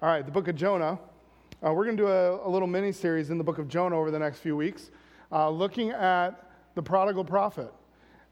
All right, the book of Jonah. Uh, we're going to do a, a, little mini series in the book of Jonah over the next few weeks, uh, looking at the prodigal prophet.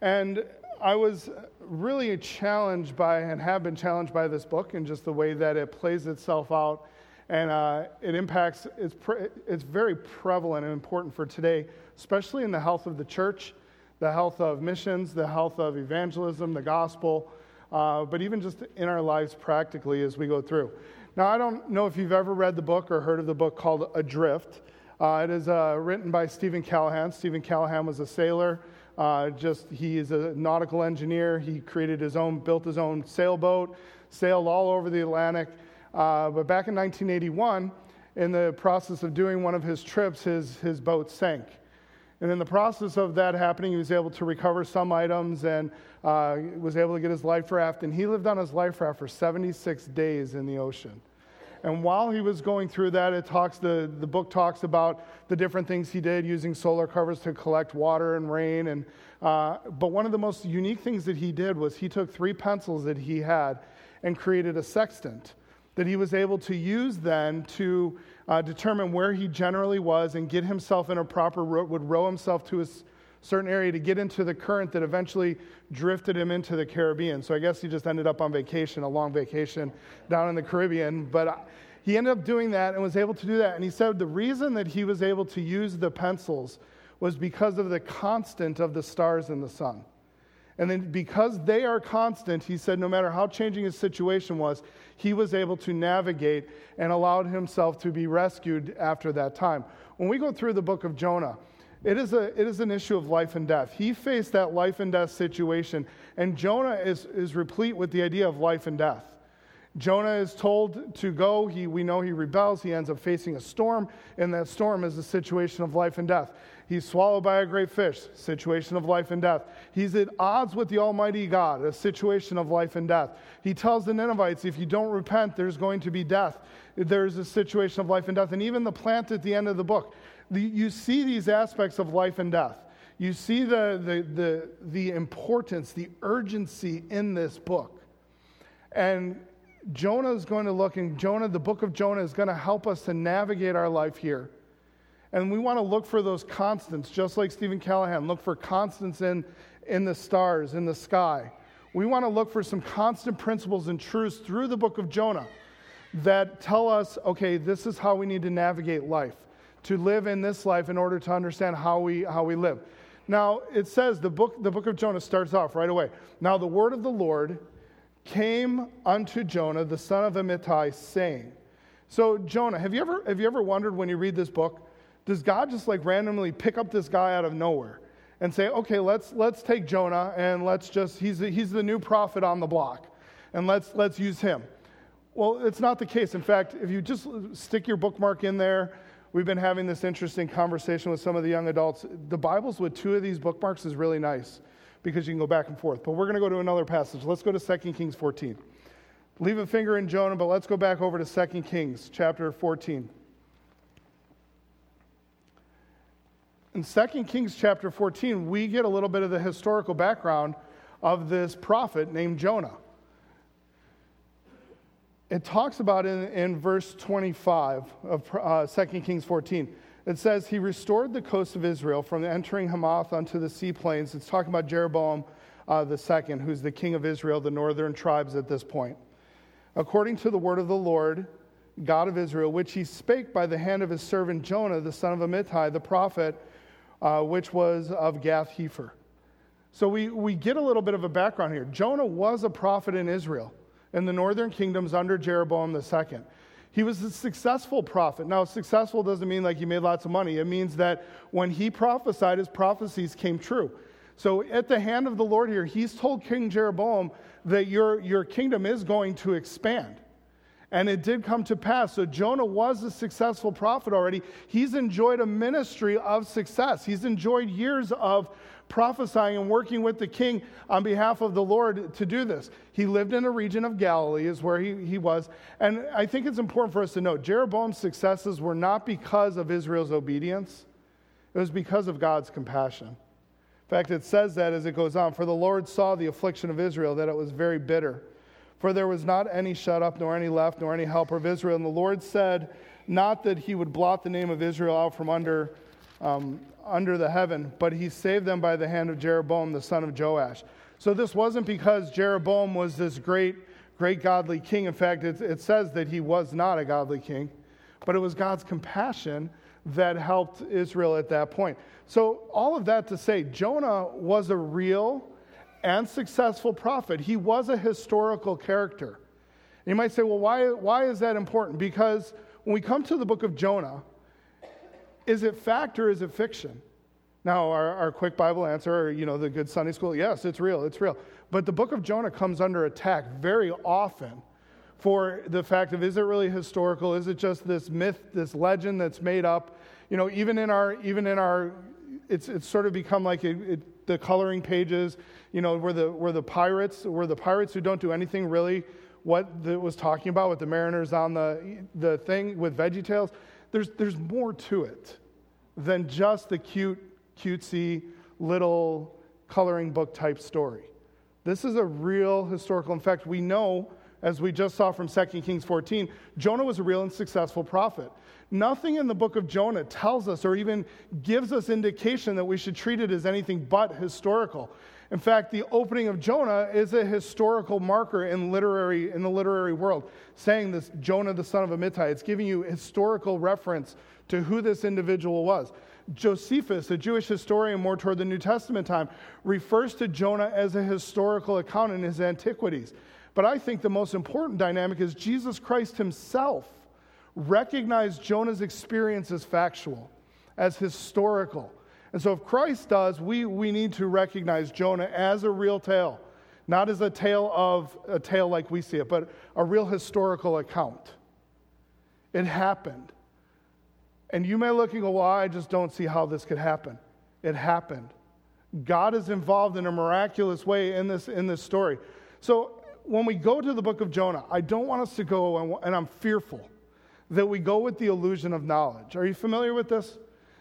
And I was really challenged by, and have been challenged by this book and just the way that it plays itself out. And uh, it impacts, it's, pre- it's very prevalent and important for today, especially in the health of the church, the health of missions, the health of evangelism, the gospel, uh, but even just in our lives practically as we go through. Now, I don't know if you've ever read the book or heard of the book called Adrift. Uh, it is uh, written by Steven Callahan. Steven Callahan was a sailor. Uh, just he is a nautical engineer. He created his own, built his own sailboat, sailed all over the Atlantic. Uh, but back in 1981, in the process of doing one of his trips, his, his boat sank. And in the process of that happening, he was able to recover some items and uh, was able to get his life raft. And he lived on his life raft for 76 days in the ocean. And while he was going through that, it talks, the, the book talks about the different things he did using solar covers to collect water and rain. And, uh, but one of the most unique things that he did was he took three pencils that he had and created a sextant that he was able to use then to uh, determine where he generally was and get himself in a proper route, would row himself to a certain area to get into the current that eventually drifted him into the Caribbean. So I guess he just ended up on vacation, a long vacation down in the Caribbean. But uh, he ended up doing that and was able to do that. And he said the reason that he was able to use the pencils was because of the constant of the stars and the sun. And then because they are constant, he said no matter how changing his situation was, he was able to navigate and allowed himself to be rescued after that time. When we go through the book of Jonah, it is, a, it is an issue of life and death. He faced that life and death situation, and Jonah is, is replete with the idea of life and death. Jonah is told to go. He, we know he rebels. He ends up facing a storm, and that storm is a situation of life and death. He's swallowed by a great fish, situation of life and death. He's at odds with the Almighty God, a situation of life and death. He tells the Ninevites, if you don't repent, there's going to be death. There's a situation of life and death. And even the plant at the end of the book, the, you see these aspects of life and death. You see the, the, the, the importance, the urgency in this book. And Jonah is going to look, and Jonah, the book of Jonah, is going to help us to navigate our life here and we want to look for those constants, just like Steven Callahan, look for constants in, in the stars, in the sky. We want to look for some constant principles and truths through the book of Jonah that tell us, okay, this is how we need to navigate life, to live in this life in order to understand how we, how we live. Now, it says the book, the book of Jonah starts off right away. Now, the word of the Lord came unto Jonah, the son of Amittai, saying, So, Jonah, have you ever, have you ever wondered when you read this book, does God just like randomly pick up this guy out of nowhere and say, okay, let's, let's take Jonah and let's just, he's the, he's the new prophet on the block and let's, let's use him? Well, it's not the case. In fact, if you just stick your bookmark in there, we've been having this interesting conversation with some of the young adults. The Bibles with two of these bookmarks is really nice because you can go back and forth. But we're going to go to another passage. Let's go to 2 Kings 14. Leave a finger in Jonah, but let's go back over to 2 Kings chapter 14. In 2 Kings chapter 14, we get a little bit of the historical background of this prophet named Jonah. It talks about in, in verse 25 of uh, 2 Kings 14. It says, He restored the coast of Israel from entering Hamath unto the sea plains. It's talking about Jeroboam uh, the second, who's the king of Israel, the northern tribes at this point. According to the word of the Lord, God of Israel, which he spake by the hand of his servant Jonah, the son of Amittai, the prophet, uh, which was of Gath Hepher. So we, we get a little bit of a background here. Jonah was a prophet in Israel, in the northern kingdoms under Jeroboam II. He was a successful prophet. Now, successful doesn't mean like he made lots of money. It means that when he prophesied, his prophecies came true. So, at the hand of the Lord here, he's told King Jeroboam that your, your kingdom is going to expand. And it did come to pass. So Jonah was a successful prophet already. He's enjoyed a ministry of success. He's enjoyed years of prophesying and working with the king on behalf of the Lord to do this. He lived in a region of Galilee, is where he, he was. And I think it's important for us to note Jeroboam's successes were not because of Israel's obedience, it was because of God's compassion. In fact, it says that as it goes on For the Lord saw the affliction of Israel, that it was very bitter for there was not any shut up, nor any left, nor any helper of Israel. And the Lord said, not that he would blot the name of Israel out from under, um, under the heaven, but he saved them by the hand of Jeroboam, the son of Joash. So this wasn't because Jeroboam was this great, great godly king. In fact, it, it says that he was not a godly king, but it was God's compassion that helped Israel at that point. So, all of that to say, Jonah was a real and successful prophet. He was a historical character. You might say, well, why, why is that important? Because when we come to the book of Jonah, is it fact or is it fiction? Now, our, our quick Bible answer, or, you know, the good Sunday school, yes, it's real, it's real. But the book of Jonah comes under attack very often for the fact of is it really historical? Is it just this myth, this legend that's made up? You know, even in our, even in our, it's, it's sort of become like it, it, the coloring pages, you know, where the, where the pirates, where the pirates who don't do anything really what it was talking about with the mariners on the, the thing with Veggie Tales. There's, there's more to it than just the cute, cutesy little coloring book type story. This is a real historical. In fact, we know as we just saw from 2 Kings 14, Jonah was a real and successful prophet. Nothing in the book of Jonah tells us or even gives us indication that we should treat it as anything but historical. In fact, the opening of Jonah is a historical marker in literary in the literary world, saying this Jonah the son of Amittai. It's giving you historical reference to who this individual was. Josephus, a Jewish historian more toward the New Testament time, refers to Jonah as a historical account in his antiquities. But I think the most important dynamic is Jesus Christ himself recognized Jonah's experience as factual, as historical. And so if Christ does, we, we need to recognize Jonah as a real tale, not as a tale of a tale like we see it, but a real historical account. It happened. And you may look and go, well, I just don't see how this could happen. It happened. God is involved in a miraculous way in this, in this story. So when we go to the book of Jonah, I don't want us to go, and, and I'm fearful that we go with the illusion of knowledge. Are you familiar with this?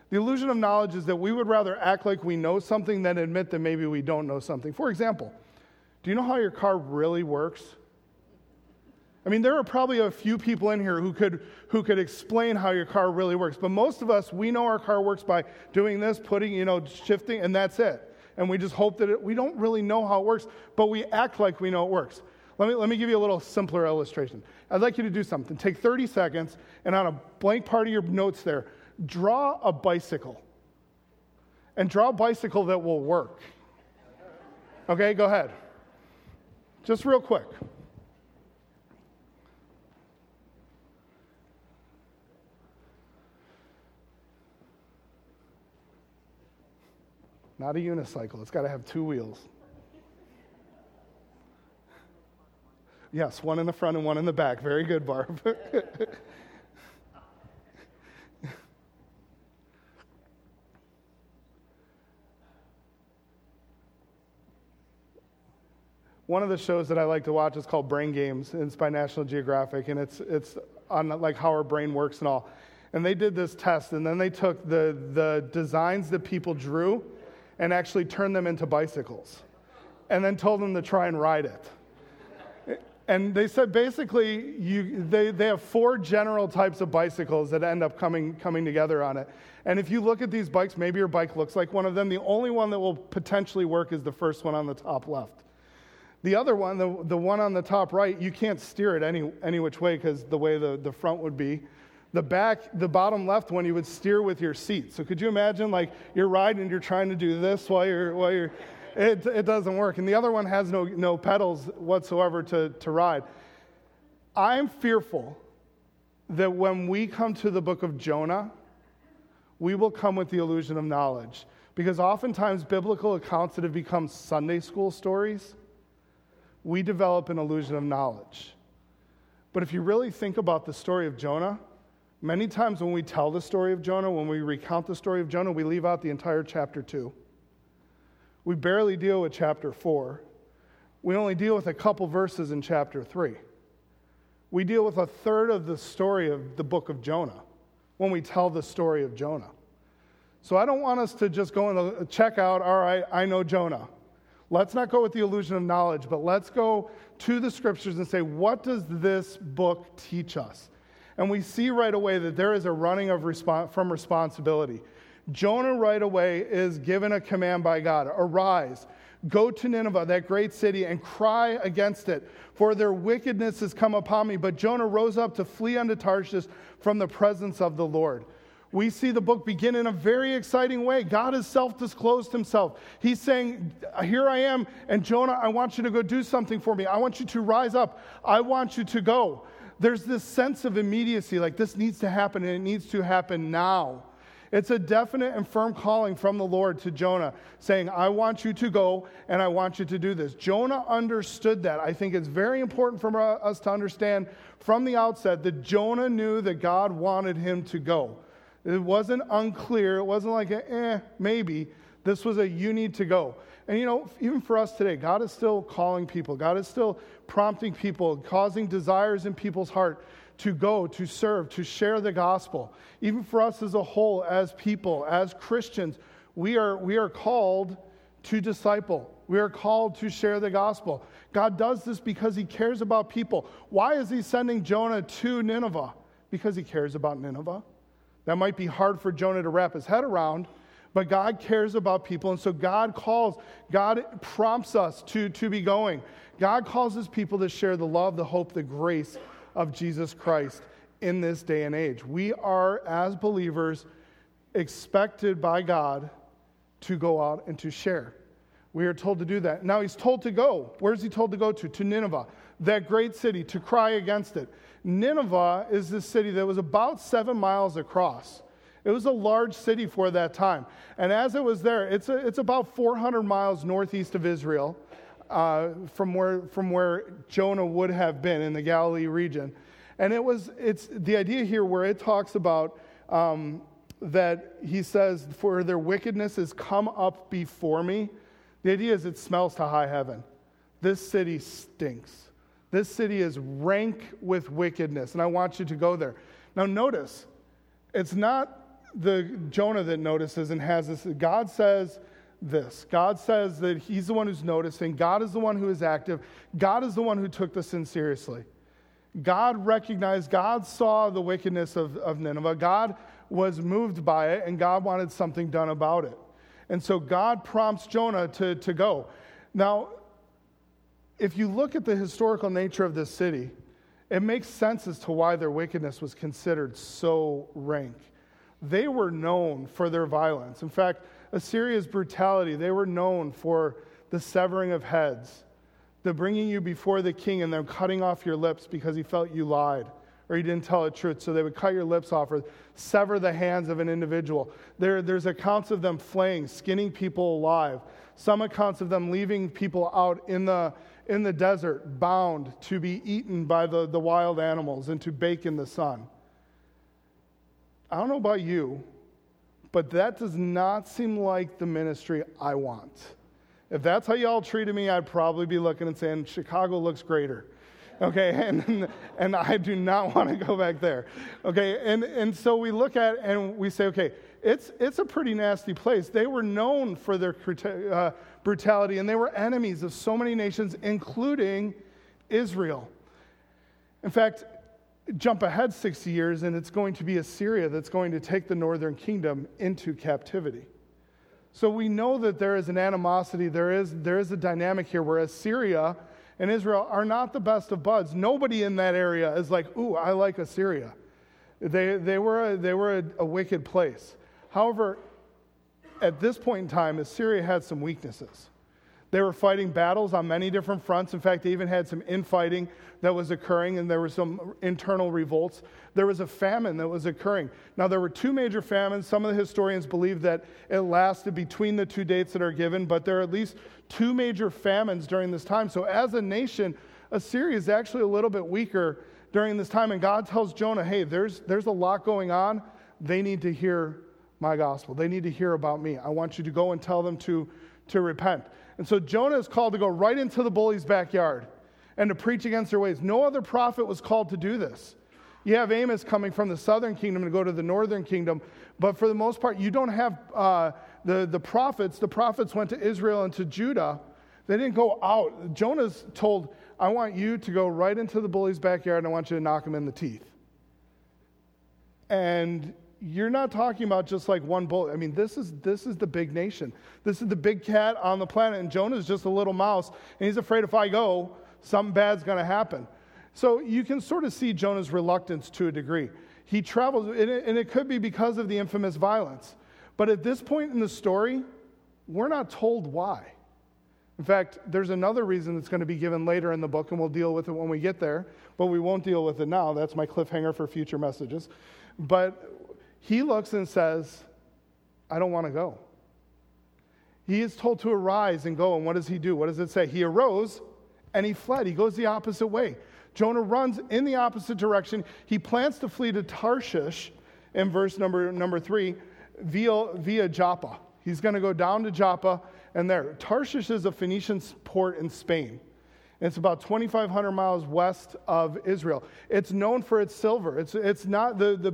The illusion of knowledge is that we would rather act like we know something than admit that maybe we don't know something. For example, do you know how your car really works? I mean, there are probably a few people in here who could, who could explain how your car really works, but most of us, we know our car works by doing this, putting, you know, shifting, and that's it. And we just hope that it, we don't really know how it works, but we act like we know it works. Let me, let me give you a little simpler illustration. I'd like you to do something. Take 30 seconds, and on a blank part of your notes there, draw a bicycle. And draw a bicycle that will work. Okay, go ahead. Just real quick. Not a unicycle, it's got to have two wheels. Yes, one in the front and one in the back. Very good, Barb. one of the shows that I like to watch is called Brain Games. It's by National Geographic, and it's it's on like how our brain works and all. And they did this test, and then they took the the designs that people drew, and actually turned them into bicycles, and then told them to try and ride it. And they said basically you, they, they have four general types of bicycles that end up coming, coming together on it. And if you look at these bikes, maybe your bike looks like one of them. The only one that will potentially work is the first one on the top left. The other one, the, the one on the top right, you can't steer it any, any which way because the way the, the front would be. The back, the bottom left one, you would steer with your seat. So could you imagine like you're riding and you're trying to do this while you're, while you're it, it doesn't work. And the other one has no, no pedals whatsoever to, to ride. I'm fearful that when we come to the book of Jonah, we will come with the illusion of knowledge. Because oftentimes, biblical accounts that have become Sunday school stories, we develop an illusion of knowledge. But if you really think about the story of Jonah, many times when we tell the story of Jonah, when we recount the story of Jonah, we leave out the entire chapter 2. We barely deal with chapter 4. We only deal with a couple verses in chapter 3. We deal with a third of the story of the book of Jonah when we tell the story of Jonah. So I don't want us to just go and check out, all right, I know Jonah. Let's not go with the illusion of knowledge, but let's go to the scriptures and say, what does this book teach us? And we see right away that there is a running of from responsibility. Jonah right away is given a command by God Arise, go to Nineveh, that great city, and cry against it, for their wickedness has come upon me. But Jonah rose up to flee unto Tarshish from the presence of the Lord we see the book begin in a very exciting way. God has self disclosed himself. He's saying, Here I am, and Jonah, I want you to go do something for me. I want you to rise up. I want you to go. There's this sense of immediacy, like this needs to happen, and it needs to happen now. It's a definite and firm calling from the Lord to Jonah, saying, I want you to go and I want you to do this. Jonah understood that. I think it's very important for us to understand from the outset that Jonah knew that God wanted him to go. It wasn't unclear. It wasn't like, a, eh, maybe. This was a you need to go. And you know, even for us today, God is still calling people. God is still prompting people, causing desires in people's heart to go, to serve, to share the gospel. Even for us as a whole, as people, as Christians, we are, we are called to disciple. We are called to share the gospel. God does this because he cares about people. Why is he sending Jonah to Nineveh? Because he cares about Nineveh. That might be hard for Jonah to wrap his head around, but God cares about people. And so God calls, God prompts us to, to be going. God calls his people to share the love, the hope, the grace of Jesus Christ in this day and age. We are, as believers, expected by God to go out and to share. We are told to do that. Now he's told to go. Where's he told to go to? To Nineveh, that great city, to cry against it. Nineveh is this city that was about seven miles across. It was a large city for that time. And as it was there, it's, a, it's about 400 miles northeast of Israel uh, from, where, from where Jonah would have been in the Galilee region. And it was, it's the idea here where it talks about um, that he says, For their wickedness has come up before me. The idea is it smells to high heaven. This city stinks. This city is rank with wickedness, and I want you to go there. Now, notice, it's not the Jonah that notices and has this. God says this. God says that He's the one who's noticing. God is the one who is active. God is the one who took the sin seriously. God recognized, God saw the wickedness of, of Nineveh. God was moved by it, and God wanted something done about it. And so God prompts Jonah to, to go. Now, if you look at the historical nature of this city, it makes sense as to why their wickedness was considered so rank. They were known for their violence. In fact, Assyria's brutality, they were known for the severing of heads, the bringing you before the king and then cutting off your lips because he felt you lied or you didn't tell the truth. So they would cut your lips off or sever the hands of an individual. There, there's accounts of them flaying, skinning people alive. Some accounts of them leaving people out in the, in the desert, bound to be eaten by the, the wild animals and to bake in the sun. I don't know about you, but that does not seem like the ministry I want. If that's how y'all treated me, I'd probably be looking and saying, Chicago looks greater. Okay, and, and I do not want to go back there. Okay, and, and so we look at and we say, okay, it's, it's a pretty nasty place. They were known for their uh, brutality, and they were enemies of so many nations, including Israel. In fact, jump ahead 60 years, and it's going to be Assyria that's going to take the northern kingdom into captivity. So we know that there is an animosity, there is, there is a dynamic here where Assyria and Israel are not the best of buds. Nobody in that area is like, ooh, I like Assyria. They, they were, a, they were a, a wicked place. However, at this point in time, Assyria had some weaknesses. They were fighting battles on many different fronts. In fact, they even had some infighting that was occurring, and there were some internal revolts. There was a famine that was occurring. Now, there were two major famines. Some of the historians believe that it lasted between the two dates that are given, but there are at least two major famines during this time. So, as a nation, Assyria is actually a little bit weaker during this time. And God tells Jonah, hey, there's, there's a lot going on. They need to hear my gospel. They need to hear about me. I want you to go and tell them to, to repent. And so Jonah is called to go right into the bully's backyard and to preach against their ways. No other prophet was called to do this. You have Amos coming from the southern kingdom to go to the northern kingdom, but for the most part, you don't have uh, the, the prophets. The prophets went to Israel and to Judah. They didn't go out. Jonah's told, I want you to go right into the bully's backyard and I want you to knock him in the teeth. And you're not talking about just like one bully. I mean, this is, this is the big nation. This is the big cat on the planet. And Jonah is just a little mouse. And he's afraid if I go, something bad's going to happen. So you can sort of see Jonah's reluctance to a degree. He travels, and it, and it could be because of the infamous violence. But at this point in the story, we're not told why. In fact, there's another reason that's going to be given later in the book, and we'll deal with it when we get there, but we won't deal with it now. That's my cliffhanger for future messages. But he looks and says, I don't want to go. He is told to arise and go, and what does he do? What does it say? He arose and he fled. He goes the opposite way. Jonah runs in the opposite direction. He plans to flee to Tarshish in verse number, number three via, via Joppa. He's going to go down to Joppa and there. Tarshish is a Phoenician port in Spain. It's about 2,500 miles west of Israel. It's known for its silver. It's, it's not the, the,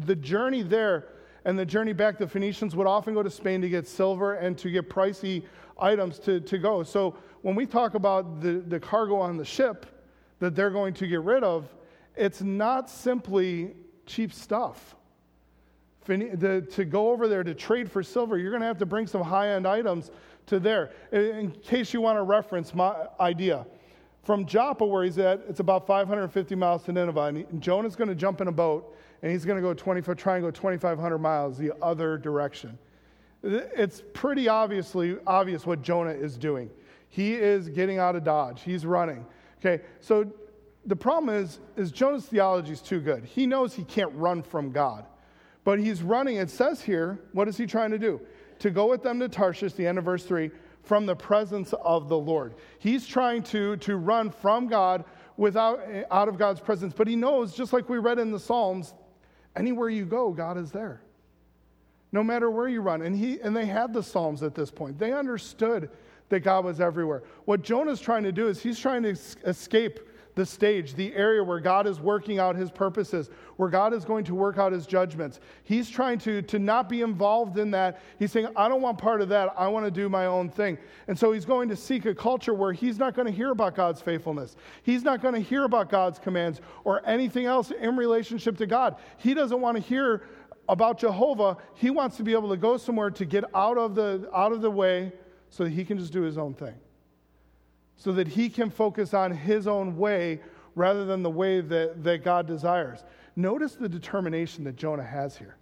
the journey there and the journey back. The Phoenicians would often go to Spain to get silver and to get pricey items to, to go. So when we talk about the, the cargo on the ship that they're going to get rid of, it's not simply cheap stuff. The, to go over there to trade for silver, you're going to have to bring some high end items to there. In case you want to reference my idea, from Joppa, where he's at, it's about 550 miles to Nineveh. And Jonah's going to jump in a boat and he's going to go 20, try and go 2,500 miles the other direction. It's pretty obviously obvious what Jonah is doing. He is getting out of Dodge. He's running. Okay, so the problem is, is Jonah's theology is too good. He knows he can't run from God, but he's running. It says here, what is he trying to do? To go with them to Tarshish, the end of verse three, from the presence of the Lord. He's trying to, to run from God without out of God's presence, but he knows, just like we read in the Psalms, anywhere you go, God is there. No matter where you run. And he and they had the Psalms at this point. They understood that God was everywhere. What Jonah's trying to do is he's trying to escape the stage, the area where God is working out his purposes, where God is going to work out his judgments. He's trying to, to not be involved in that. He's saying, I don't want part of that. I want to do my own thing. And so he's going to seek a culture where he's not going to hear about God's faithfulness. He's not going to hear about God's commands or anything else in relationship to God. He doesn't want to hear about Jehovah. He wants to be able to go somewhere to get out of the, out of the way so that he can just do his own thing so that he can focus on his own way rather than the way that, that God desires. Notice the determination that Jonah has here.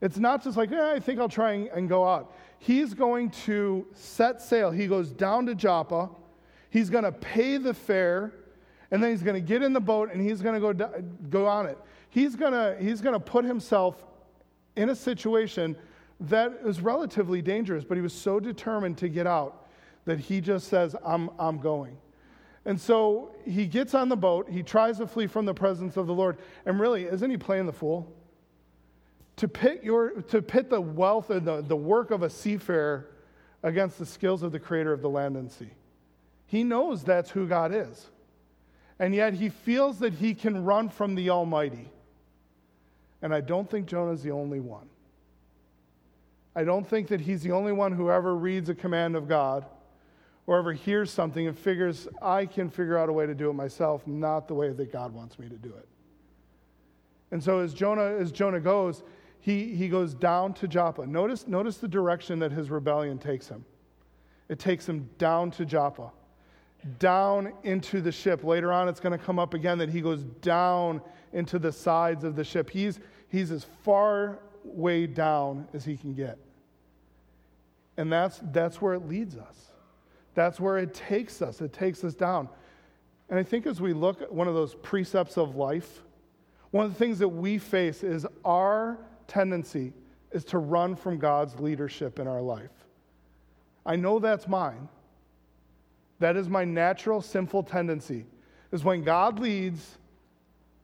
It's not just like, eh, I think I'll try and, and go out. He's going to set sail. He goes down to Joppa. He's going to pay the fare, and then he's going to get in the boat and he's going to go, go on it. He's going to, he's going to put himself in a situation that is relatively dangerous, but he was so determined to get out that he just says, I'm, I'm going. And so he gets on the boat, he tries to flee from the presence of the Lord. And really, isn't he playing the fool? To pit, your, to pit the wealth and the, the work of a seafarer against the skills of the creator of the land and sea. He knows that's who God is. And yet he feels that he can run from the Almighty. And I don't think Jonah's the only one. I don't think that he's the only one who ever reads a command of God or ever hears something and figures, I can figure out a way to do it myself, not the way that God wants me to do it. And so as Jonah, as Jonah goes, he, he goes down to Joppa. Notice, notice the direction that his rebellion takes him. It takes him down to Joppa, down into the ship. Later on, it's going to come up again that he goes down into the sides of the ship. He's, he's as far way down as he can get. And that's, that's where it leads us. That's where it takes us. It takes us down. And I think as we look at one of those precepts of life, one of the things that we face is our tendency is to run from God's leadership in our life. I know that's mine. That is my natural sinful tendency. Is when God leads,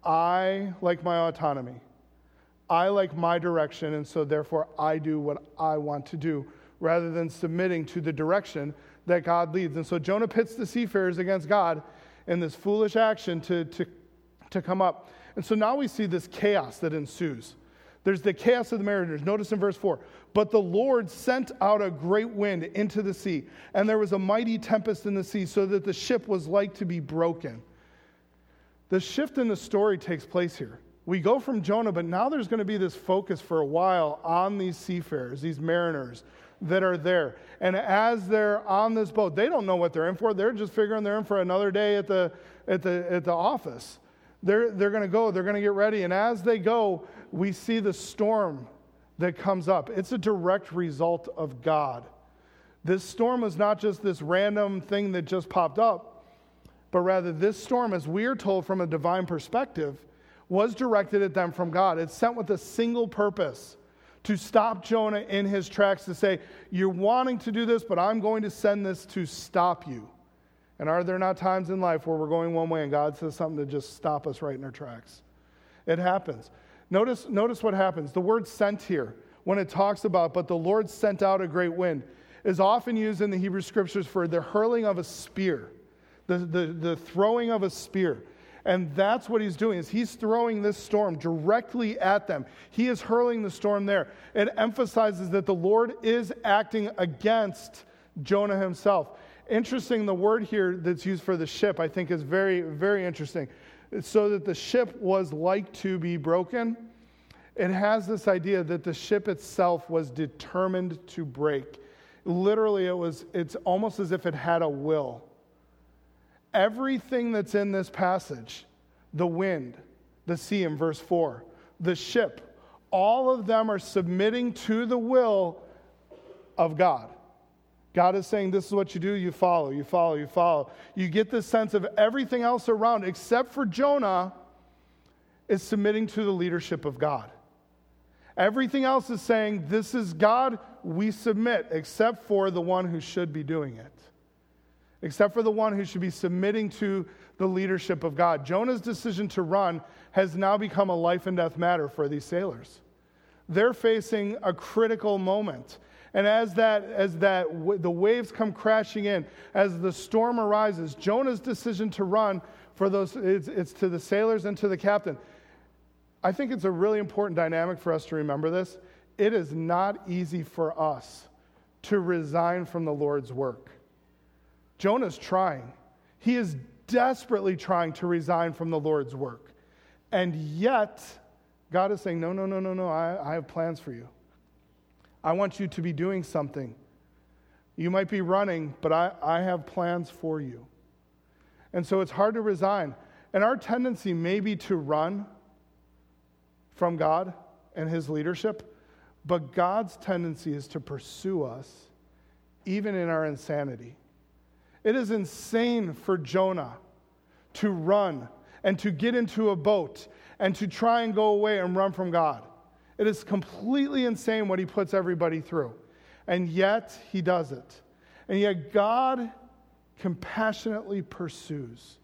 I like my autonomy. I like my direction, and so therefore I do what I want to do rather than submitting to the direction that God leads. And so Jonah pits the seafarers against God in this foolish action to, to, to come up. And so now we see this chaos that ensues. There's the chaos of the mariners. Notice in verse 4 But the Lord sent out a great wind into the sea, and there was a mighty tempest in the sea, so that the ship was like to be broken. The shift in the story takes place here. We go from Jonah, but now there's going to be this focus for a while on these seafarers, these mariners that are there. And as they're on this boat, they don't know what they're in for. They're just figuring they're in for another day at the, at the, at the office. They're, they're going to go, they're going to get ready. And as they go, we see the storm that comes up. It's a direct result of God. This storm is not just this random thing that just popped up, but rather this storm, as we are told from a divine perspective, was directed at them from God. It's sent with a single purpose to stop Jonah in his tracks to say, You're wanting to do this, but I'm going to send this to stop you. And are there not times in life where we're going one way and God says something to just stop us right in our tracks? It happens. Notice, notice what happens. The word sent here, when it talks about, but the Lord sent out a great wind, is often used in the Hebrew scriptures for the hurling of a spear, the, the, the throwing of a spear. And that's what he's doing is he's throwing this storm directly at them. He is hurling the storm there. It emphasizes that the Lord is acting against Jonah himself. Interesting, the word here that's used for the ship, I think, is very, very interesting. So that the ship was like to be broken. It has this idea that the ship itself was determined to break. Literally, it was, it's almost as if it had a will. Everything that's in this passage, the wind, the sea in verse 4, the ship, all of them are submitting to the will of God. God is saying, This is what you do, you follow, you follow, you follow. You get this sense of everything else around, except for Jonah, is submitting to the leadership of God. Everything else is saying, This is God, we submit, except for the one who should be doing it except for the one who should be submitting to the leadership of God. Jonah's decision to run has now become a life and death matter for these sailors. They're facing a critical moment. And as that, as that the waves come crashing in, as the storm arises, Jonah's decision to run for those, it's, it's to the sailors and to the captain. I think it's a really important dynamic for us to remember this. It is not easy for us to resign from the Lord's work. Jonah's trying. He is desperately trying to resign from the Lord's work. And yet, God is saying, No, no, no, no, no, I, I have plans for you. I want you to be doing something. You might be running, but I, I have plans for you. And so it's hard to resign. And our tendency may be to run from God and His leadership, but God's tendency is to pursue us even in our insanity. It is insane for Jonah to run and to get into a boat and to try and go away and run from God. It is completely insane what he puts everybody through. And yet he does it. And yet God compassionately pursues.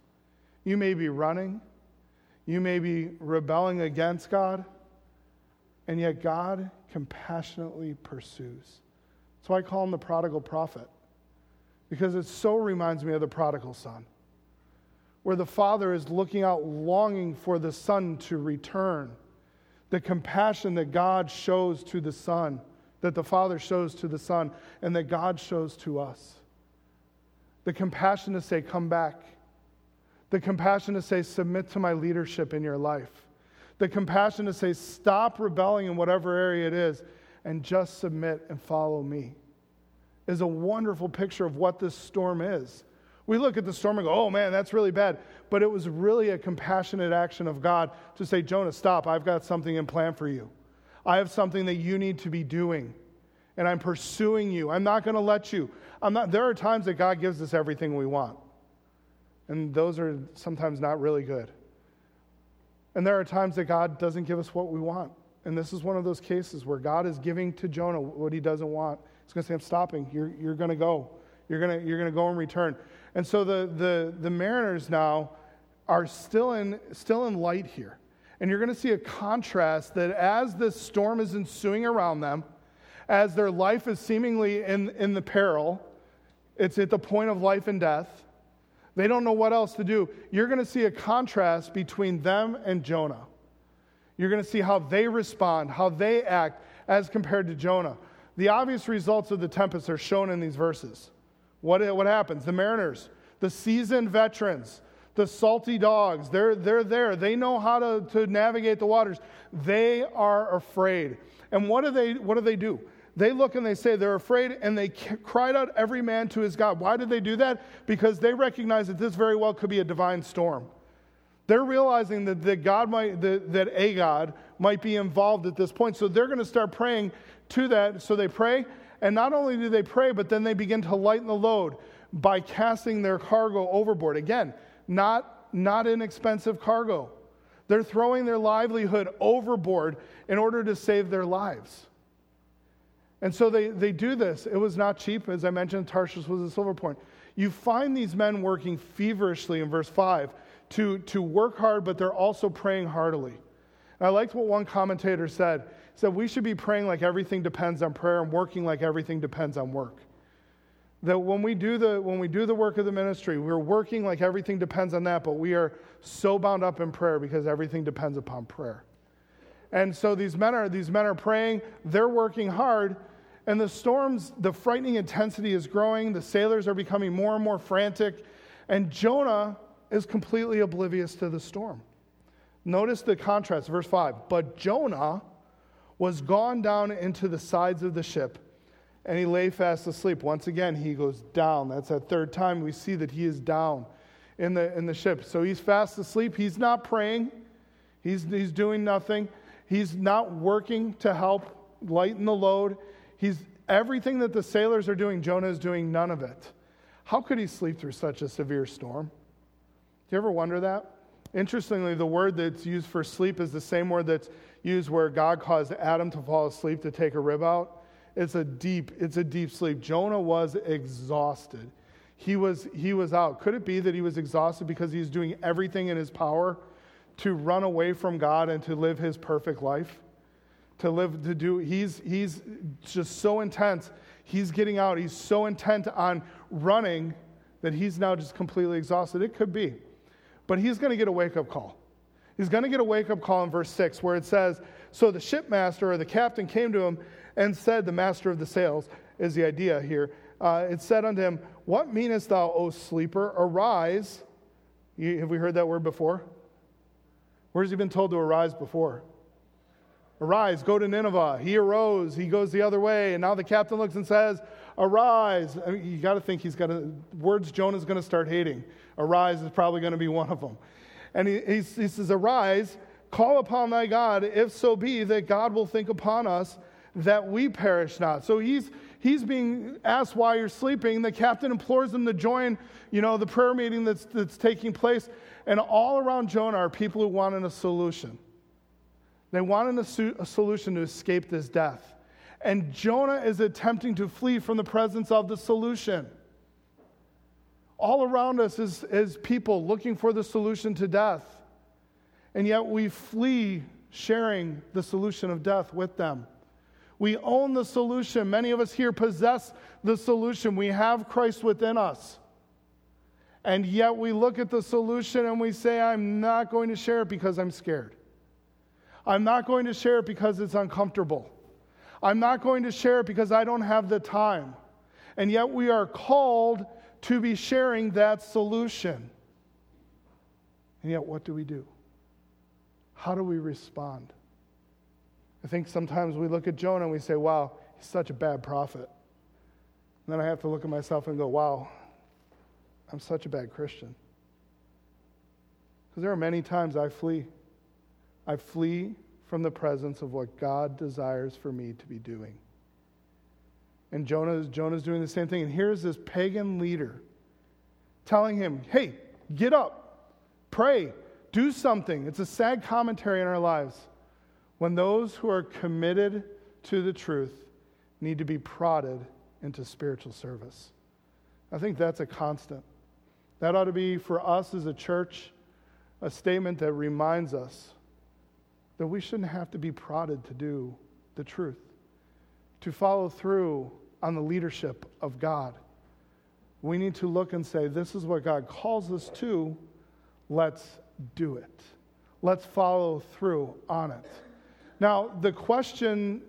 You may be running, you may be rebelling against God, and yet God compassionately pursues. That's why I call him the prodigal prophet because it so reminds me of the prodigal son, where the father is looking out, longing for the son to return. The compassion that God shows to the son, that the father shows to the son, and that God shows to us. The compassion to say, Come back. The compassion to say, Submit to my leadership in your life. The compassion to say, Stop rebelling in whatever area it is and just submit and follow me is a wonderful picture of what this storm is. We look at the storm and go, oh man, that's really bad. But it was really a compassionate action of God to say, Jonah, stop. I've got something in plan for you. I have something that you need to be doing. And I'm pursuing you. I'm not going to let you. I'm not, there are times that God gives us everything we want. And those are sometimes not really good. And there are times that God doesn't give us what we want. And this is one of those cases where God is giving to Jonah what he doesn't want. He's going to say, I'm stopping. You're, you're going to go. You're going to, you're going to go and return. And so the, the, the mariners now are still in, still in light here. And you're going to see a contrast that as this storm is ensuing around them, as their life is seemingly in, in the peril, it's at the point of life and death. They don't know what else to do. You're going to see a contrast between them and Jonah. You're going to see how they respond, how they act as compared to Jonah. The obvious results of the tempest are shown in these verses. What, what happens? The mariners, the seasoned veterans, the salty dogs, they're, they're there. They know how to, to navigate the waters. They are afraid. And what do, they, what do they do? They look and they say they're afraid and they cried out every man to his God. Why did they do that? Because they recognize that this very well could be a divine storm. They're realizing that, that God might, that, that a God might be involved at this point. So they're going to start praying to that. So they pray, and not only do they pray, but then they begin to lighten the load by casting their cargo overboard. Again, not, not inexpensive cargo. They're throwing their livelihood overboard in order to save their lives. And so they, they do this. It was not cheap. As I mentioned, Tarshish was a silver point. You find these men working feverishly in verse 5 to, to work hard, but they're also praying heartily. And I liked what one commentator said. Said, We should be praying like everything depends on prayer and working like everything depends on work. That when we do the, when we do the work of the ministry, we're working like everything depends on that, but we are so bound up in prayer because everything depends upon prayer. And so these men are, these men are praying, they're working hard, and the storms, the frightening intensity is growing. The sailors are becoming more and more frantic. And Jonah is completely oblivious to the storm. Notice the contrast, verse 5. But Jonah was gone down into the sides of the ship, and he lay fast asleep. Once again, he goes down. That's that third time we see that he is down in the, in the ship. So he's fast asleep. He's not praying, he's, he's doing nothing. He's not working to help lighten the load. He's everything that the sailors are doing, Jonah is doing none of it. How could he sleep through such a severe storm? Do you ever wonder that? Interestingly, the word that's used for sleep is the same word that's used where God caused Adam to fall asleep to take a rib out. It's a deep, it's a deep sleep. Jonah was exhausted. He was, he was out. Could it be that he was exhausted because he was doing everything in his power to run away from God and to live his perfect life? To live, to do, he's, he's just so intense. He's getting out. He's so intent on running that he's now just completely exhausted. It could be. But he's going to get a wake up call. He's going to get a wake up call in verse 6 where it says, So the shipmaster or the captain came to him and said, The master of the sails is the idea here. Uh, it said unto him, What meanest thou, O sleeper? Arise. have we heard that word before? Where's he been told to arise before? Arise, go to Nineveh. He arose, he goes the other way, and now the captain looks and says, Arise. I mean, you got to think he's got to, words Jonah's going to start hating. Arise is probably going to be one of them. And he, he, says, Arise, call upon thy God, if so be that God will think upon us that we perish not. So he's, he's being asked why you're sleeping. The captain implores him to join, you know, the prayer meeting that's, that's taking place. And all around Jonah are people who wanted a solution. They wanted a, a solution to escape this death. And Jonah is attempting to flee from the presence of the solution. All around us is, is people looking for the solution to death. And yet we flee sharing the solution of death with them. We own the solution. Many of us here possess the solution. We have Christ within us. And yet we look at the solution and we say, I'm not going to share it because I'm scared. I'm not going to share it because it's uncomfortable. I'm not going to share it because I don't have the time. And yet we are called to be sharing that solution. And yet, what do we do? How do we respond? I think sometimes we look at Jonah and we say, wow, he's such a bad prophet. And then I have to look at myself and go, wow, I'm such a bad Christian. Because there are many times I flee. I flee from the presence of what God desires for me to be doing. And Jonah, Jonah's doing the same thing. And here's this pagan leader telling him, hey, get up, pray, do something. It's a sad commentary in our lives when those who are committed to the truth need to be prodded into spiritual service. I think that's a constant. That ought to be for us as a church a statement that reminds us that we shouldn't have to be prodded to do the truth, to follow through on the leadership of God. We need to look and say, this is what God calls us to. Let's do it. Let's follow through on it. Now, the question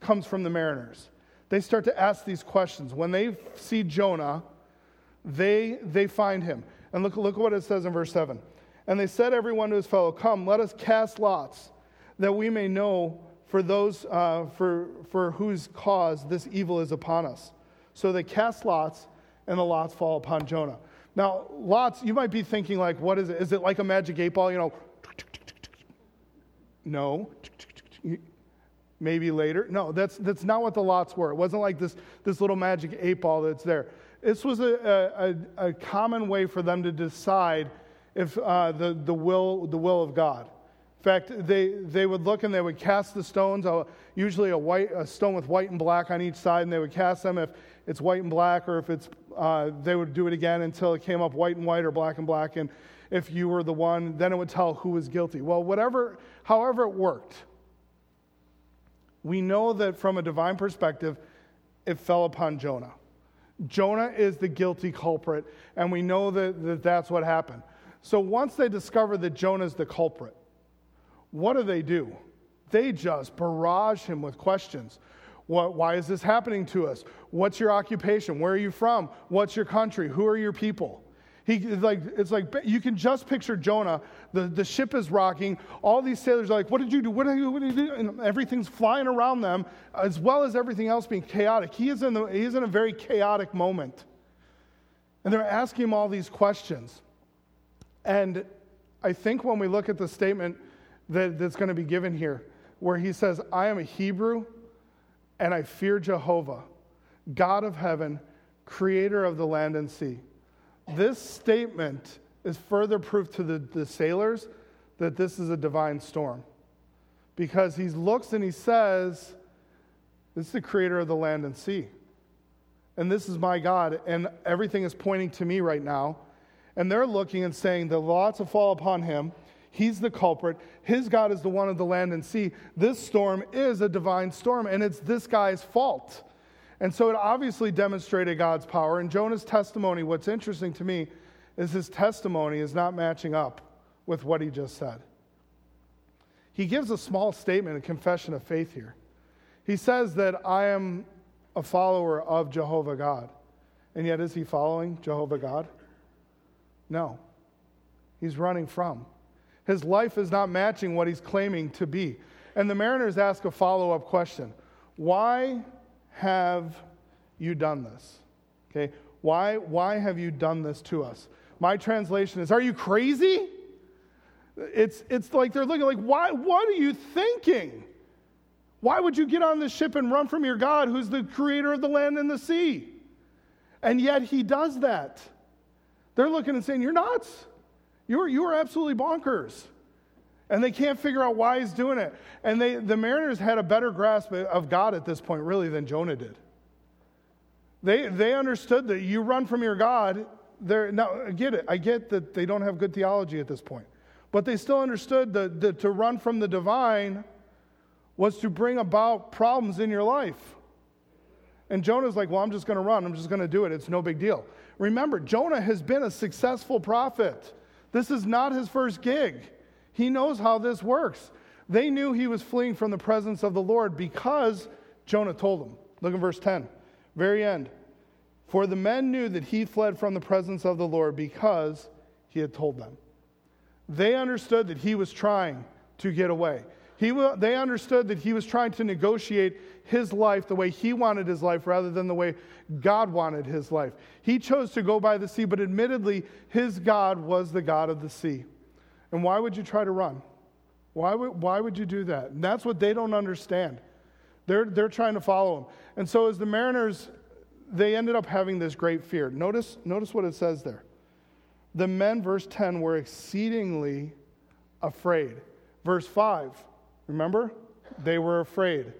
comes from the mariners. They start to ask these questions. When they see Jonah, they, they find him. And look, look what it says in verse 7. And they said everyone to his fellow, Come, let us cast lots, that we may know for those uh, for, for whose cause this evil is upon us. So they cast lots, and the lots fall upon Jonah. Now, lots, you might be thinking, like, what is it? Is it like a magic eight ball? You know, no. Maybe later. No, that's, that's not what the lots were. It wasn't like this, this little magic eight ball that's there. This was a, a, a common way for them to decide if uh, the, the, will, the will of God. In fact, they, they would look and they would cast the stones, uh, usually a, white, a stone with white and black on each side, and they would cast them if it's white and black, or if it's, uh, they would do it again until it came up white and white or black and black. And if you were the one, then it would tell who was guilty. Well, whatever, however it worked, we know that from a divine perspective, it fell upon Jonah. Jonah is the guilty culprit, and we know that, that that's what happened. So once they discover that Jonah is the culprit, what do they do? They just barrage him with questions. What, why is this happening to us? What's your occupation? Where are you from? What's your country? Who are your people? He, like, it's like you can just picture Jonah. The, the ship is rocking. All these sailors are like, What did you do? What did you, what did you do? And everything's flying around them, as well as everything else being chaotic. He is in, the, he is in a very chaotic moment. And they're asking him all these questions. And I think when we look at the statement that, that's going to be given here, where he says, I am a Hebrew and I fear Jehovah, God of heaven, creator of the land and sea. This statement is further proof to the, the sailors that this is a divine storm. Because he looks and he says, This is the creator of the land and sea. And this is my God, and everything is pointing to me right now. And they're looking and saying, The lots will fall upon him. He's the culprit. His God is the one of the land and sea. This storm is a divine storm, and it's this guy's fault. And so it obviously demonstrated God's power. And Jonah's testimony, what's interesting to me is his testimony is not matching up with what he just said. He gives a small statement, a confession of faith here. He says that I am a follower of Jehovah God. And yet, is he following Jehovah God? No. He's running from. His life is not matching what he's claiming to be. And the mariners ask a follow up question Why have you done this? Okay, why, why have you done this to us? My translation is, Are you crazy? It's, it's like they're looking like, why, What are you thinking? Why would you get on this ship and run from your God who's the creator of the land and the sea? And yet he does that. They're looking and saying, You're nuts. You're, you are absolutely bonkers. And they can't figure out why he's doing it. And they, the mariners had a better grasp of God at this point, really, than Jonah did. They, they understood that you run from your God. They're, now, I get it. I get that they don't have good theology at this point. But they still understood that, that to run from the divine was to bring about problems in your life. And Jonah's like, well, I'm just going to run. I'm just going to do it. It's no big deal. Remember, Jonah has been a successful prophet. This is not his first gig. He knows how this works. They knew he was fleeing from the presence of the Lord because Jonah told them. Look at verse 10, very end. For the men knew that he fled from the presence of the Lord because he had told them. They understood that he was trying to get away. He, they understood that he was trying to negotiate his life the way he wanted his life rather than the way God wanted his life. He chose to go by the sea, but admittedly, his God was the God of the sea. And why would you try to run? Why would, why would you do that? And that's what they don't understand. They're, they're trying to follow him. And so, as the mariners, they ended up having this great fear. Notice, notice what it says there. The men, verse 10, were exceedingly afraid. Verse 5, remember? They were afraid.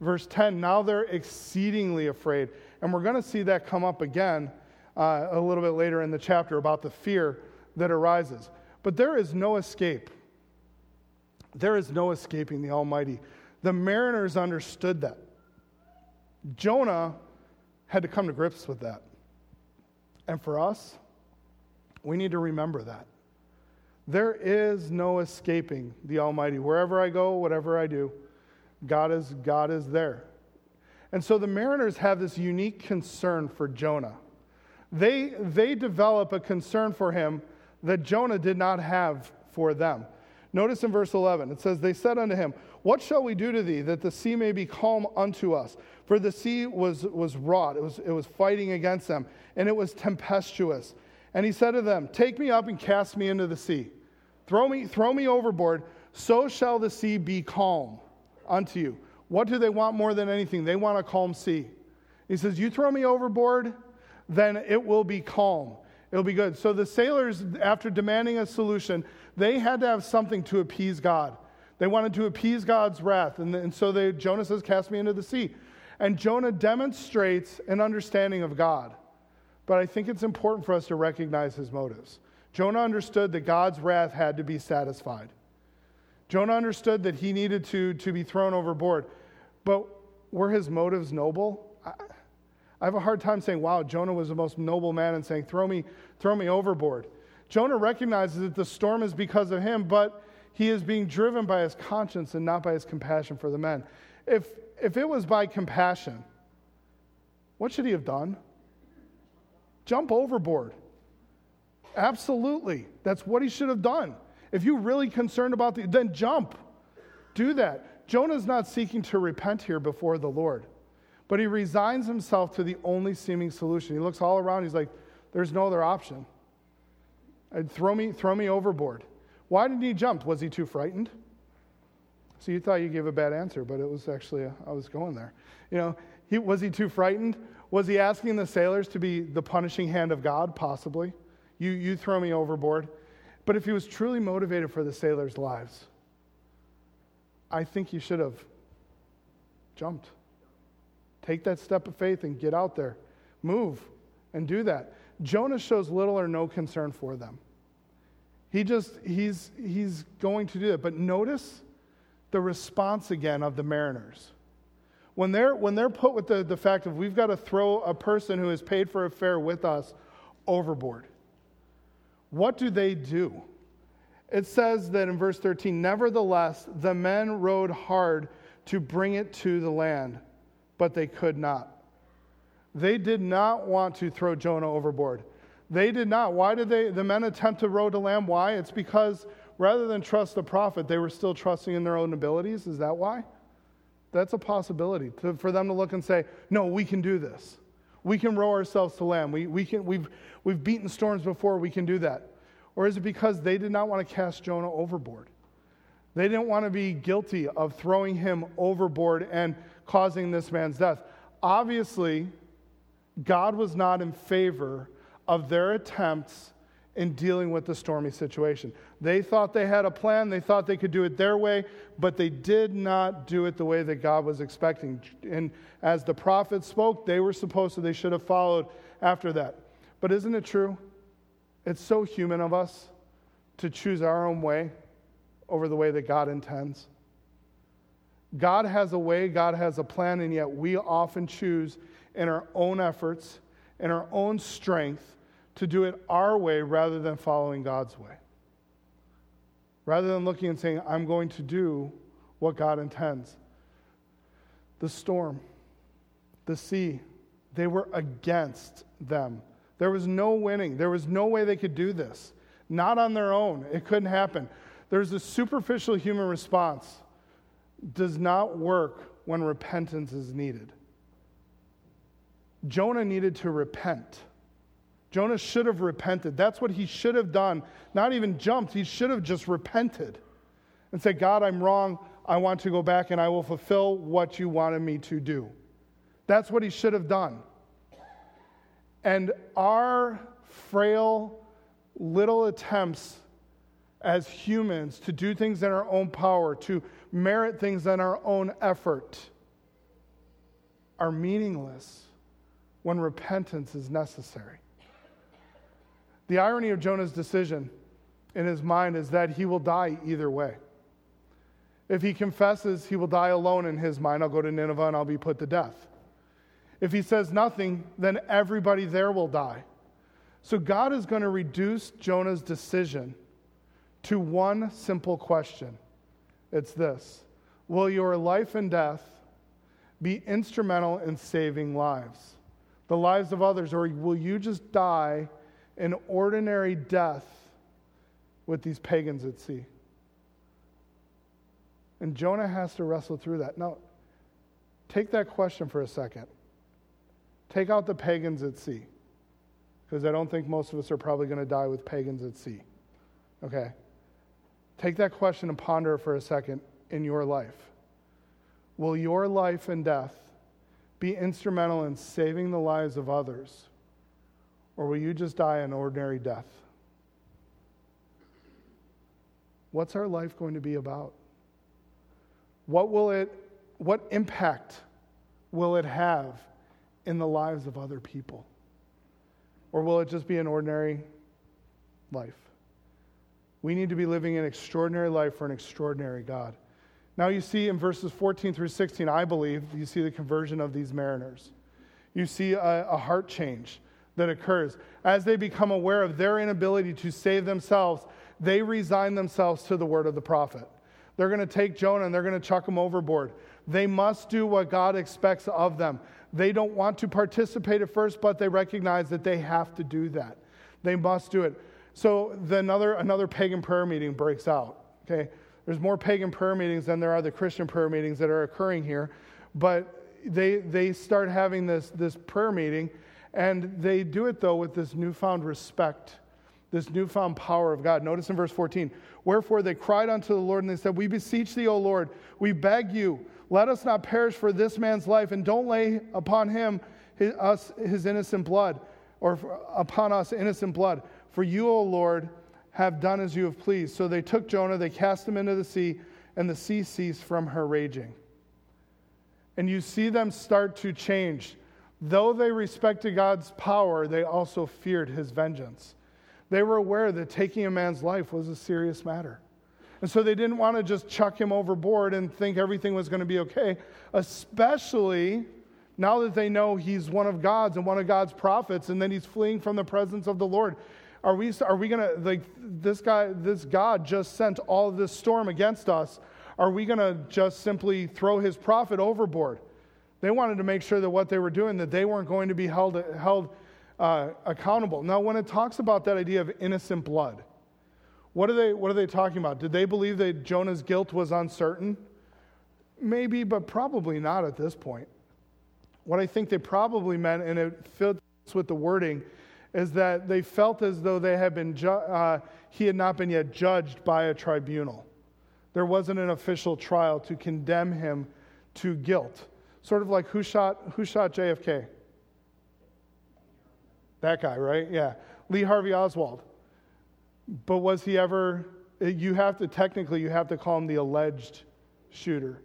Verse 10, now they're exceedingly afraid. And we're going to see that come up again uh, a little bit later in the chapter about the fear that arises. But there is no escape. There is no escaping the Almighty. The mariners understood that. Jonah had to come to grips with that. And for us, we need to remember that. There is no escaping the Almighty. Wherever I go, whatever I do, God is, God is there. And so the mariners have this unique concern for Jonah. They, they develop a concern for him that Jonah did not have for them. Notice in verse 11, it says, They said unto him, What shall we do to thee that the sea may be calm unto us? For the sea was, was wrought, it was, it was fighting against them, and it was tempestuous. And he said to them, Take me up and cast me into the sea. Throw me, throw me overboard, so shall the sea be calm unto you. What do they want more than anything? They want a calm sea. He says, You throw me overboard, then it will be calm. It'll be good. So the sailors, after demanding a solution, they had to have something to appease God. They wanted to appease God's wrath. And, and so they, Jonah says, Cast me into the sea. And Jonah demonstrates an understanding of God. But I think it's important for us to recognize his motives. Jonah understood that God's wrath had to be satisfied. Jonah understood that he needed to, to be thrown overboard. But were his motives noble? I, I have a hard time saying, wow, Jonah was the most noble man and saying, throw me, throw me overboard. Jonah recognizes that the storm is because of him, but he is being driven by his conscience and not by his compassion for the men. If, if it was by compassion, what should he have done? Jump overboard. Absolutely. That's what he should have done. If you're really concerned about the, then jump. Do that. Jonah's not seeking to repent here before the Lord, but he resigns himself to the only seeming solution. He looks all around. He's like, there's no other option. I'd throw me, throw me overboard. Why didn't he jump? Was he too frightened? So you thought you gave a bad answer, but it was actually, a, I was going there. You know, he, was he too frightened? Was he asking the sailors to be the punishing hand of God? Possibly. You, you throw me overboard. But if he was truly motivated for the sailors' lives, I think he should have jumped. Take that step of faith and get out there. Move and do that. Jonah shows little or no concern for them. He just, he's, he's going to do it. But notice the response again of the mariners. When they're, when they're put with the, the fact of we've got to throw a person who has paid for a fare with us overboard, what do they do? It says that in verse 13, nevertheless, the men rowed hard to bring it to the land, but they could not. They did not want to throw Jonah overboard. They did not. Why did they, the men attempt to row to land? Why? It's because rather than trust the prophet, they were still trusting in their own abilities. Is that why? That's a possibility to, for them to look and say, no, we can do this. We can row ourselves to land. We, we can, we've, we've beaten storms before. We can do that. Or is it because they did not want to cast Jonah overboard? They didn't want to be guilty of throwing him overboard and causing this man's death. Obviously, God was not in favor of their attempts in dealing with the stormy situation. They thought they had a plan, they thought they could do it their way, but they did not do it the way that God was expecting. And as the prophets spoke, they were supposed to, they should have followed after that. But isn't it true? It's so human of us to choose our own way over the way that God intends. God has a way, God has a plan, and yet we often choose in our own efforts, in our own strength, to do it our way rather than following God's way. Rather than looking and saying, I'm going to do what God intends. The storm, the sea, they were against them. There was no winning. There was no way they could do this. Not on their own. It couldn't happen. There's a superficial human response does not work when repentance is needed. Jonah needed to repent. Jonah should have repented. That's what he should have done. Not even jumped, he should have just repented and said, God, I'm wrong. I want to go back and I will fulfill what you wanted me to do. That's what he should have done. And our frail little attempts as humans to do things in our own power, to merit things in our own effort, are meaningless when repentance is necessary. The irony of Jonah's decision in his mind is that he will die either way. If he confesses, he will die alone in his mind. I'll go to Nineveh and I'll be put to death. If he says nothing, then everybody there will die. So God is going to reduce Jonah's decision to one simple question. It's this Will your life and death be instrumental in saving lives, the lives of others, or will you just die an ordinary death with these pagans at sea? And Jonah has to wrestle through that. Now, take that question for a second. Take out the pagans at sea, because I don't think most of us are probably going to die with pagans at sea. Okay? Take that question and ponder for a second in your life. Will your life and death be instrumental in saving the lives of others, or will you just die an ordinary death? What's our life going to be about? What will it what impact will it have in the lives of other people? Or will it just be an ordinary life? We need to be living an extraordinary life for an extraordinary God. Now, you see in verses 14 through 16, I believe, you see the conversion of these mariners. You see a, a heart change that occurs. As they become aware of their inability to save themselves, they resign themselves to the word of the prophet. They're going to take Jonah and they're going to chuck him overboard. They must do what God expects of them. They don't want to participate at first, but they recognize that they have to do that. They must do it. So then another, another pagan prayer meeting breaks out. Okay? There's more pagan prayer meetings than there are the Christian prayer meetings that are occurring here. But they, they start having this, this prayer meeting, and they do it, though, with this newfound respect this newfound power of God. Notice in verse 14, wherefore they cried unto the Lord and they said, We beseech thee, O Lord, we beg you, let us not perish for this man's life, and don't lay upon him his, us his innocent blood, or upon us innocent blood. For you, O Lord, have done as you have pleased. So they took Jonah, they cast him into the sea, and the sea ceased from her raging. And you see them start to change. Though they respected God's power, they also feared his vengeance. They were aware that taking a man's life was a serious matter. And so they didn't want to just chuck him overboard and think everything was going to be okay, especially now that they know he's one of God's and one of God's prophets and then he's fleeing from the presence of the Lord. Are we, are we going to, like, this guy, this God just sent all this storm against us. Are we going to just simply throw his prophet overboard? They wanted to make sure that what they were doing, that they weren't going to be held, held uh, accountable. Now, when it talks about that idea of innocent blood, what are, they, what are they talking about? Did they believe that Jonah's guilt was uncertain? Maybe, but probably not at this point. What I think they probably meant, and it fits with the wording, is that they felt as though they had been ju- uh, he had not been yet judged by a tribunal. There wasn't an official trial to condemn him to guilt. Sort of like who shot, who shot JFK? That guy, right? Yeah. Lee Harvey Oswald. But was he ever, you have to, technically, you have to call him the alleged shooter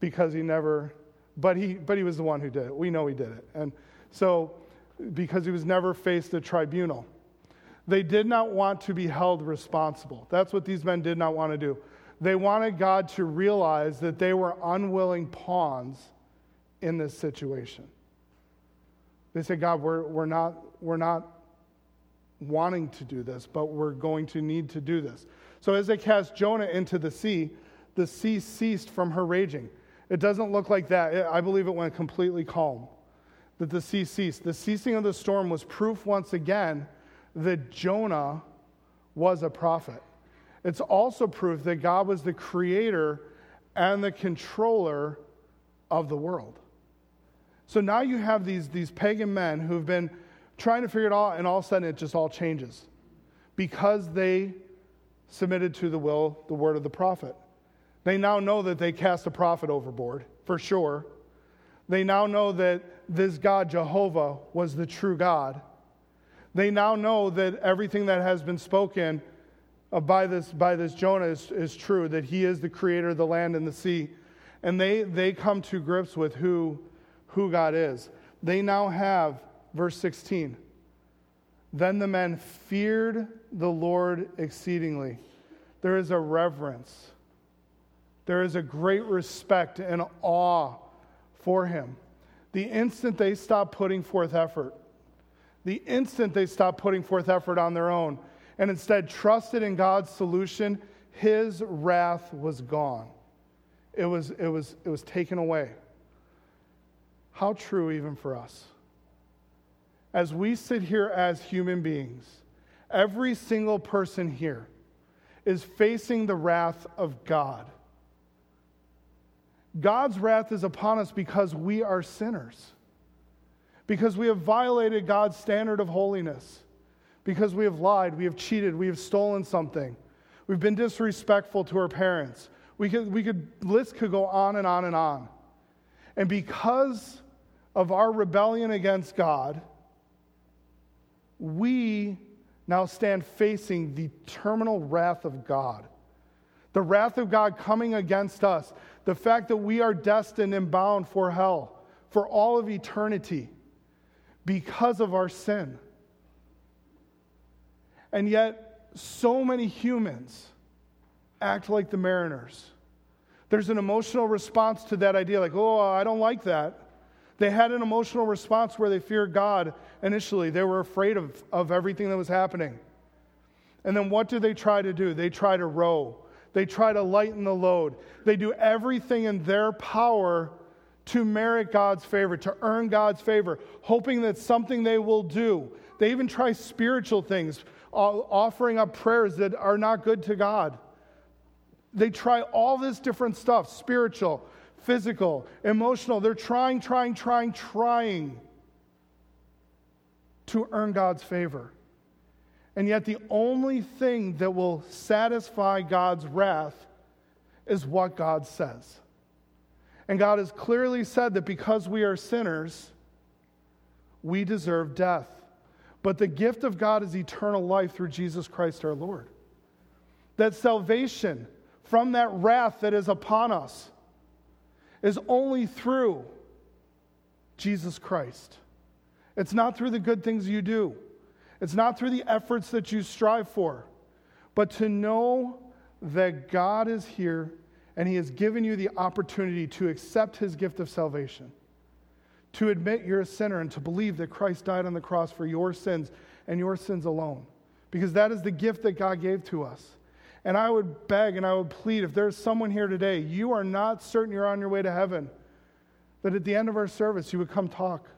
because he never, but he, but he was the one who did it. We know he did it. And so, because he was never faced a tribunal. They did not want to be held responsible. That's what these men did not want to do. They wanted God to realize that they were unwilling pawns in this situation. They said, God, we're, we're, not, we're not wanting to do this, but we're going to need to do this. So as they cast Jonah into the sea, the sea ceased from her raging. It doesn't look like that. I believe it went completely calm, that the sea ceased. The ceasing of the storm was proof once again that Jonah was a prophet. It's also proof that God was the creator and the controller of the world. So now you have these, these pagan men who've been trying to figure it out, and all of a sudden it just all changes because they submitted to the will, the word of the prophet. They now know that they cast the prophet overboard, for sure. They now know that this God, Jehovah, was the true God. They now know that everything that has been spoken Uh, by this, by this Jonah is, is true, that he is the creator of the land and the sea. And they, they come to grips with who who God is. They now have, verse 16, then the men feared the Lord exceedingly. There is a reverence, there is a great respect and awe for him. The instant they stop putting forth effort, the instant they stop putting forth effort on their own and instead trusted in God's solution, his wrath was gone. It was, it was, it was taken away. How true, even for us. As we sit here as human beings, every single person here is facing the wrath of God. God's wrath is upon us because we are sinners, because we have violated God's standard of holiness, because we have lied, we have cheated, we have stolen something, we've been disrespectful to our parents. We could, we could, list could go on and on and on. And because of our rebellion against God, we now stand facing the terminal wrath of God. The wrath of God coming against us. The fact that we are destined and bound for hell for all of eternity because of our sin. And yet, so many humans act like the mariners. There's an emotional response to that idea, like, oh, I don't like that. They had an emotional response where they feared God initially. They were afraid of, of everything that was happening. And then what do they try to do? They try to row, they try to lighten the load. They do everything in their power to merit God's favor, to earn God's favor, hoping that something they will do. They even try spiritual things, offering up prayers that are not good to God. They try all this different stuff spiritual, physical, emotional. They're trying, trying, trying, trying to earn God's favor. And yet, the only thing that will satisfy God's wrath is what God says. And God has clearly said that because we are sinners, we deserve death. But the gift of God is eternal life through Jesus Christ our Lord. That salvation from that wrath that is upon us is only through Jesus Christ. It's not through the good things you do, it's not through the efforts that you strive for, but to know that God is here and He has given you the opportunity to accept His gift of salvation, to admit you're a sinner and to believe that Christ died on the cross for your sins and your sins alone, because that is the gift that God gave to us. And I would beg and I would plead if there's someone here today, you are not certain you're on your way to heaven, that at the end of our service you would come talk.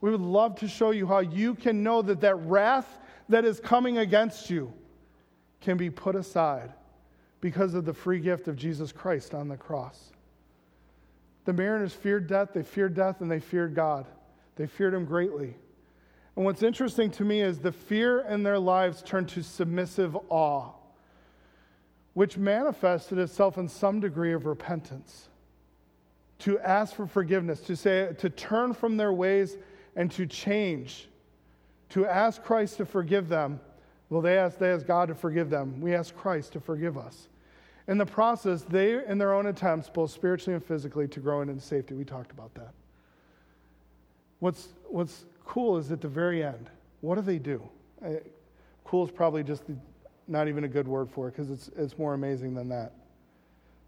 We would love to show you how you can know that that wrath that is coming against you can be put aside because of the free gift of Jesus Christ on the cross. The mariners feared death, they feared death, and they feared God. They feared him greatly. And what's interesting to me is the fear in their lives turned to submissive awe which manifested itself in some degree of repentance. To ask for forgiveness, to say, to turn from their ways and to change, to ask Christ to forgive them. Well, they ask, they ask God to forgive them. We ask Christ to forgive us. In the process, they, in their own attempts, both spiritually and physically, to grow into safety. We talked about that. What's, what's cool is at the very end, what do they do? cool is probably just the not even a good word for it because it's, it's more amazing than that.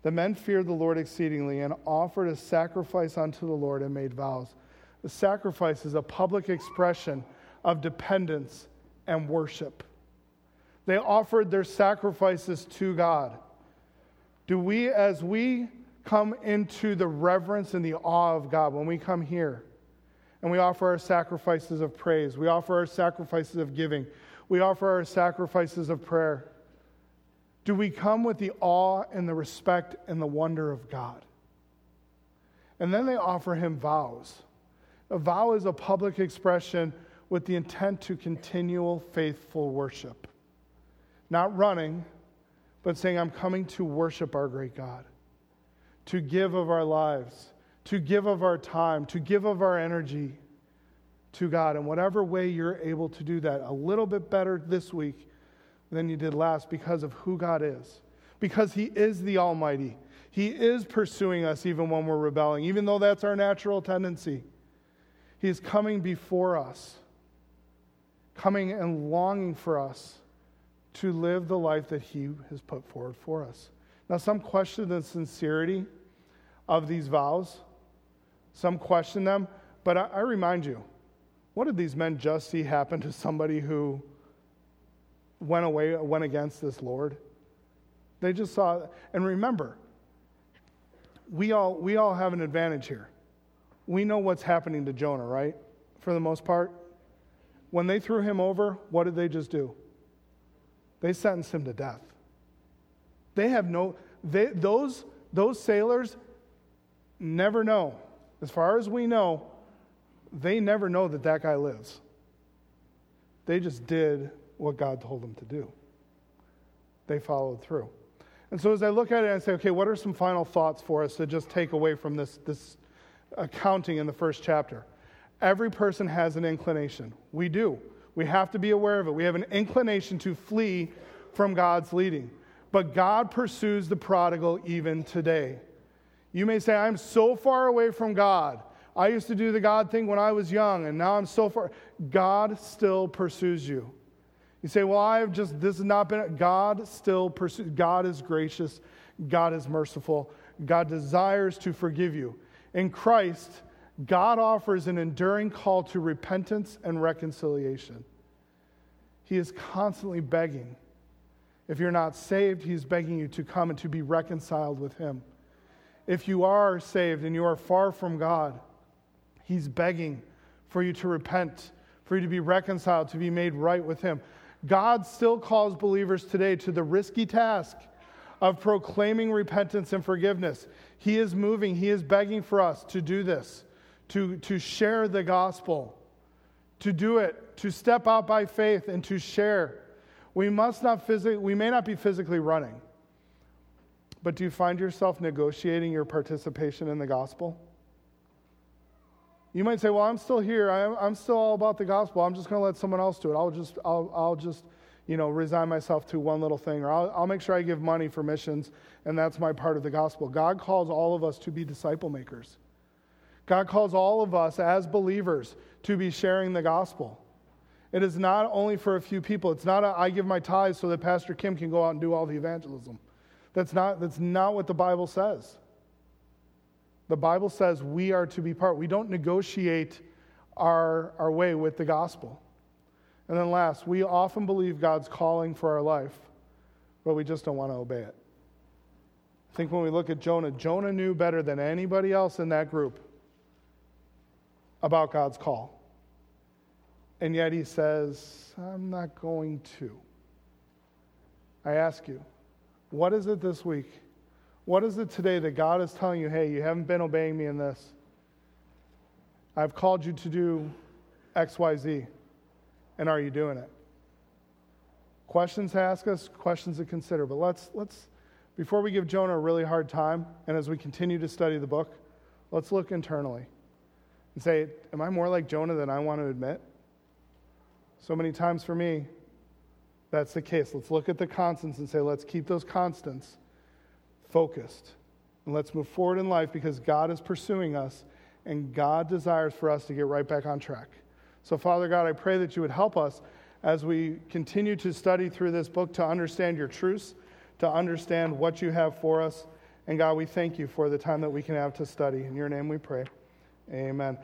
The men feared the Lord exceedingly and offered a sacrifice unto the Lord and made vows. The sacrifice is a public expression of dependence and worship. They offered their sacrifices to God. Do we, as we come into the reverence and the awe of God, when we come here and we offer our sacrifices of praise, we offer our sacrifices of giving, we offer our sacrifices of prayer, do we come with the awe and the respect and the wonder of God? And then they offer him vows. A vow is a public expression with the intent to continual faithful worship. Not running, but saying, I'm coming to worship our great God, to give of our lives, to give of our time, to give of our energy to God. And whatever way you're able to do that, a little bit better this week than you did last because of who God is. Because He is the Almighty. He is pursuing us even when we're rebelling, even though that's our natural tendency. He is coming before us, coming and longing for us to live the life that He has put forward for us. Now, some question the sincerity of these vows, some question them, but I, I remind you, what did these men just see happen to somebody who went away, went against this Lord. They just saw, and remember, we all, we all have an advantage here. We know what's happening to Jonah, right? For the most part. When they threw him over, what did they just do? They sentenced him to death. They have no, they, those, those sailors never know. As far as we know, they never know that that guy lives. They just did what God told them to do. They followed through. And so as I look at it I say, okay, what are some final thoughts for us to just take away from this, this accounting in the first chapter? Every person has an inclination. We do. We have to be aware of it. We have an inclination to flee from God's leading. But God pursues the prodigal even today. You may say, I'm so far away from God. I used to do the God thing when I was young, and now I'm so far. God still pursues you. You say, Well, I've just, this has not been, God still pursues. God is gracious. God is merciful. God desires to forgive you. In Christ, God offers an enduring call to repentance and reconciliation. He is constantly begging. If you're not saved, He's begging you to come and to be reconciled with Him. If you are saved and you are far from God, He's begging for you to repent, for you to be reconciled, to be made right with Him. God still calls believers today to the risky task of proclaiming repentance and forgiveness. He is moving, He is begging for us to do this to, to share the gospel, to do it, to step out by faith and to share. We must not physically, we may not be physically running, but do you find yourself negotiating your participation in the gospel? You might say, well, I'm still here. I'm, I'm still all about the gospel. I'm just going to let someone else do it. I'll just, I'll, I'll just, you know, resign myself to one little thing, or I'll, I'll make sure I give money for missions, and that's my part of the gospel. God calls all of us to be disciple makers. God calls all of us as believers to be sharing the gospel. It is not only for a few people. It's not a, I give my tithes so that Pastor Kim can go out and do all the evangelism. That's not, that's not what the Bible says. The Bible says we are to be part. We don't negotiate our, our way with the gospel. And then last, we often believe God's calling for our life, but we just don't want to obey it. I think when we look at Jonah, Jonah knew better than anybody else in that group about God's call. And yet he says, I'm not going to. I ask you, what is it this week? What is it today that God is telling you, hey, you haven't been obeying me in this? I've called you to do XYZ. And are you doing it? Questions to ask us, questions to consider. But let's, let's, before we give Jonah a really hard time, and as we continue to study the book, let's look internally and say, Am I more like Jonah than I want to admit? So many times for me, that's the case. Let's look at the constants and say, Let's keep those constants focused. And let's move forward in life because God is pursuing us and God desires for us to get right back on track. So, Father God, I pray that you would help us as we continue to study through this book to understand your truths, to understand what you have for us. And God, we thank you for the time that we can have to study. In your name we pray. Amen.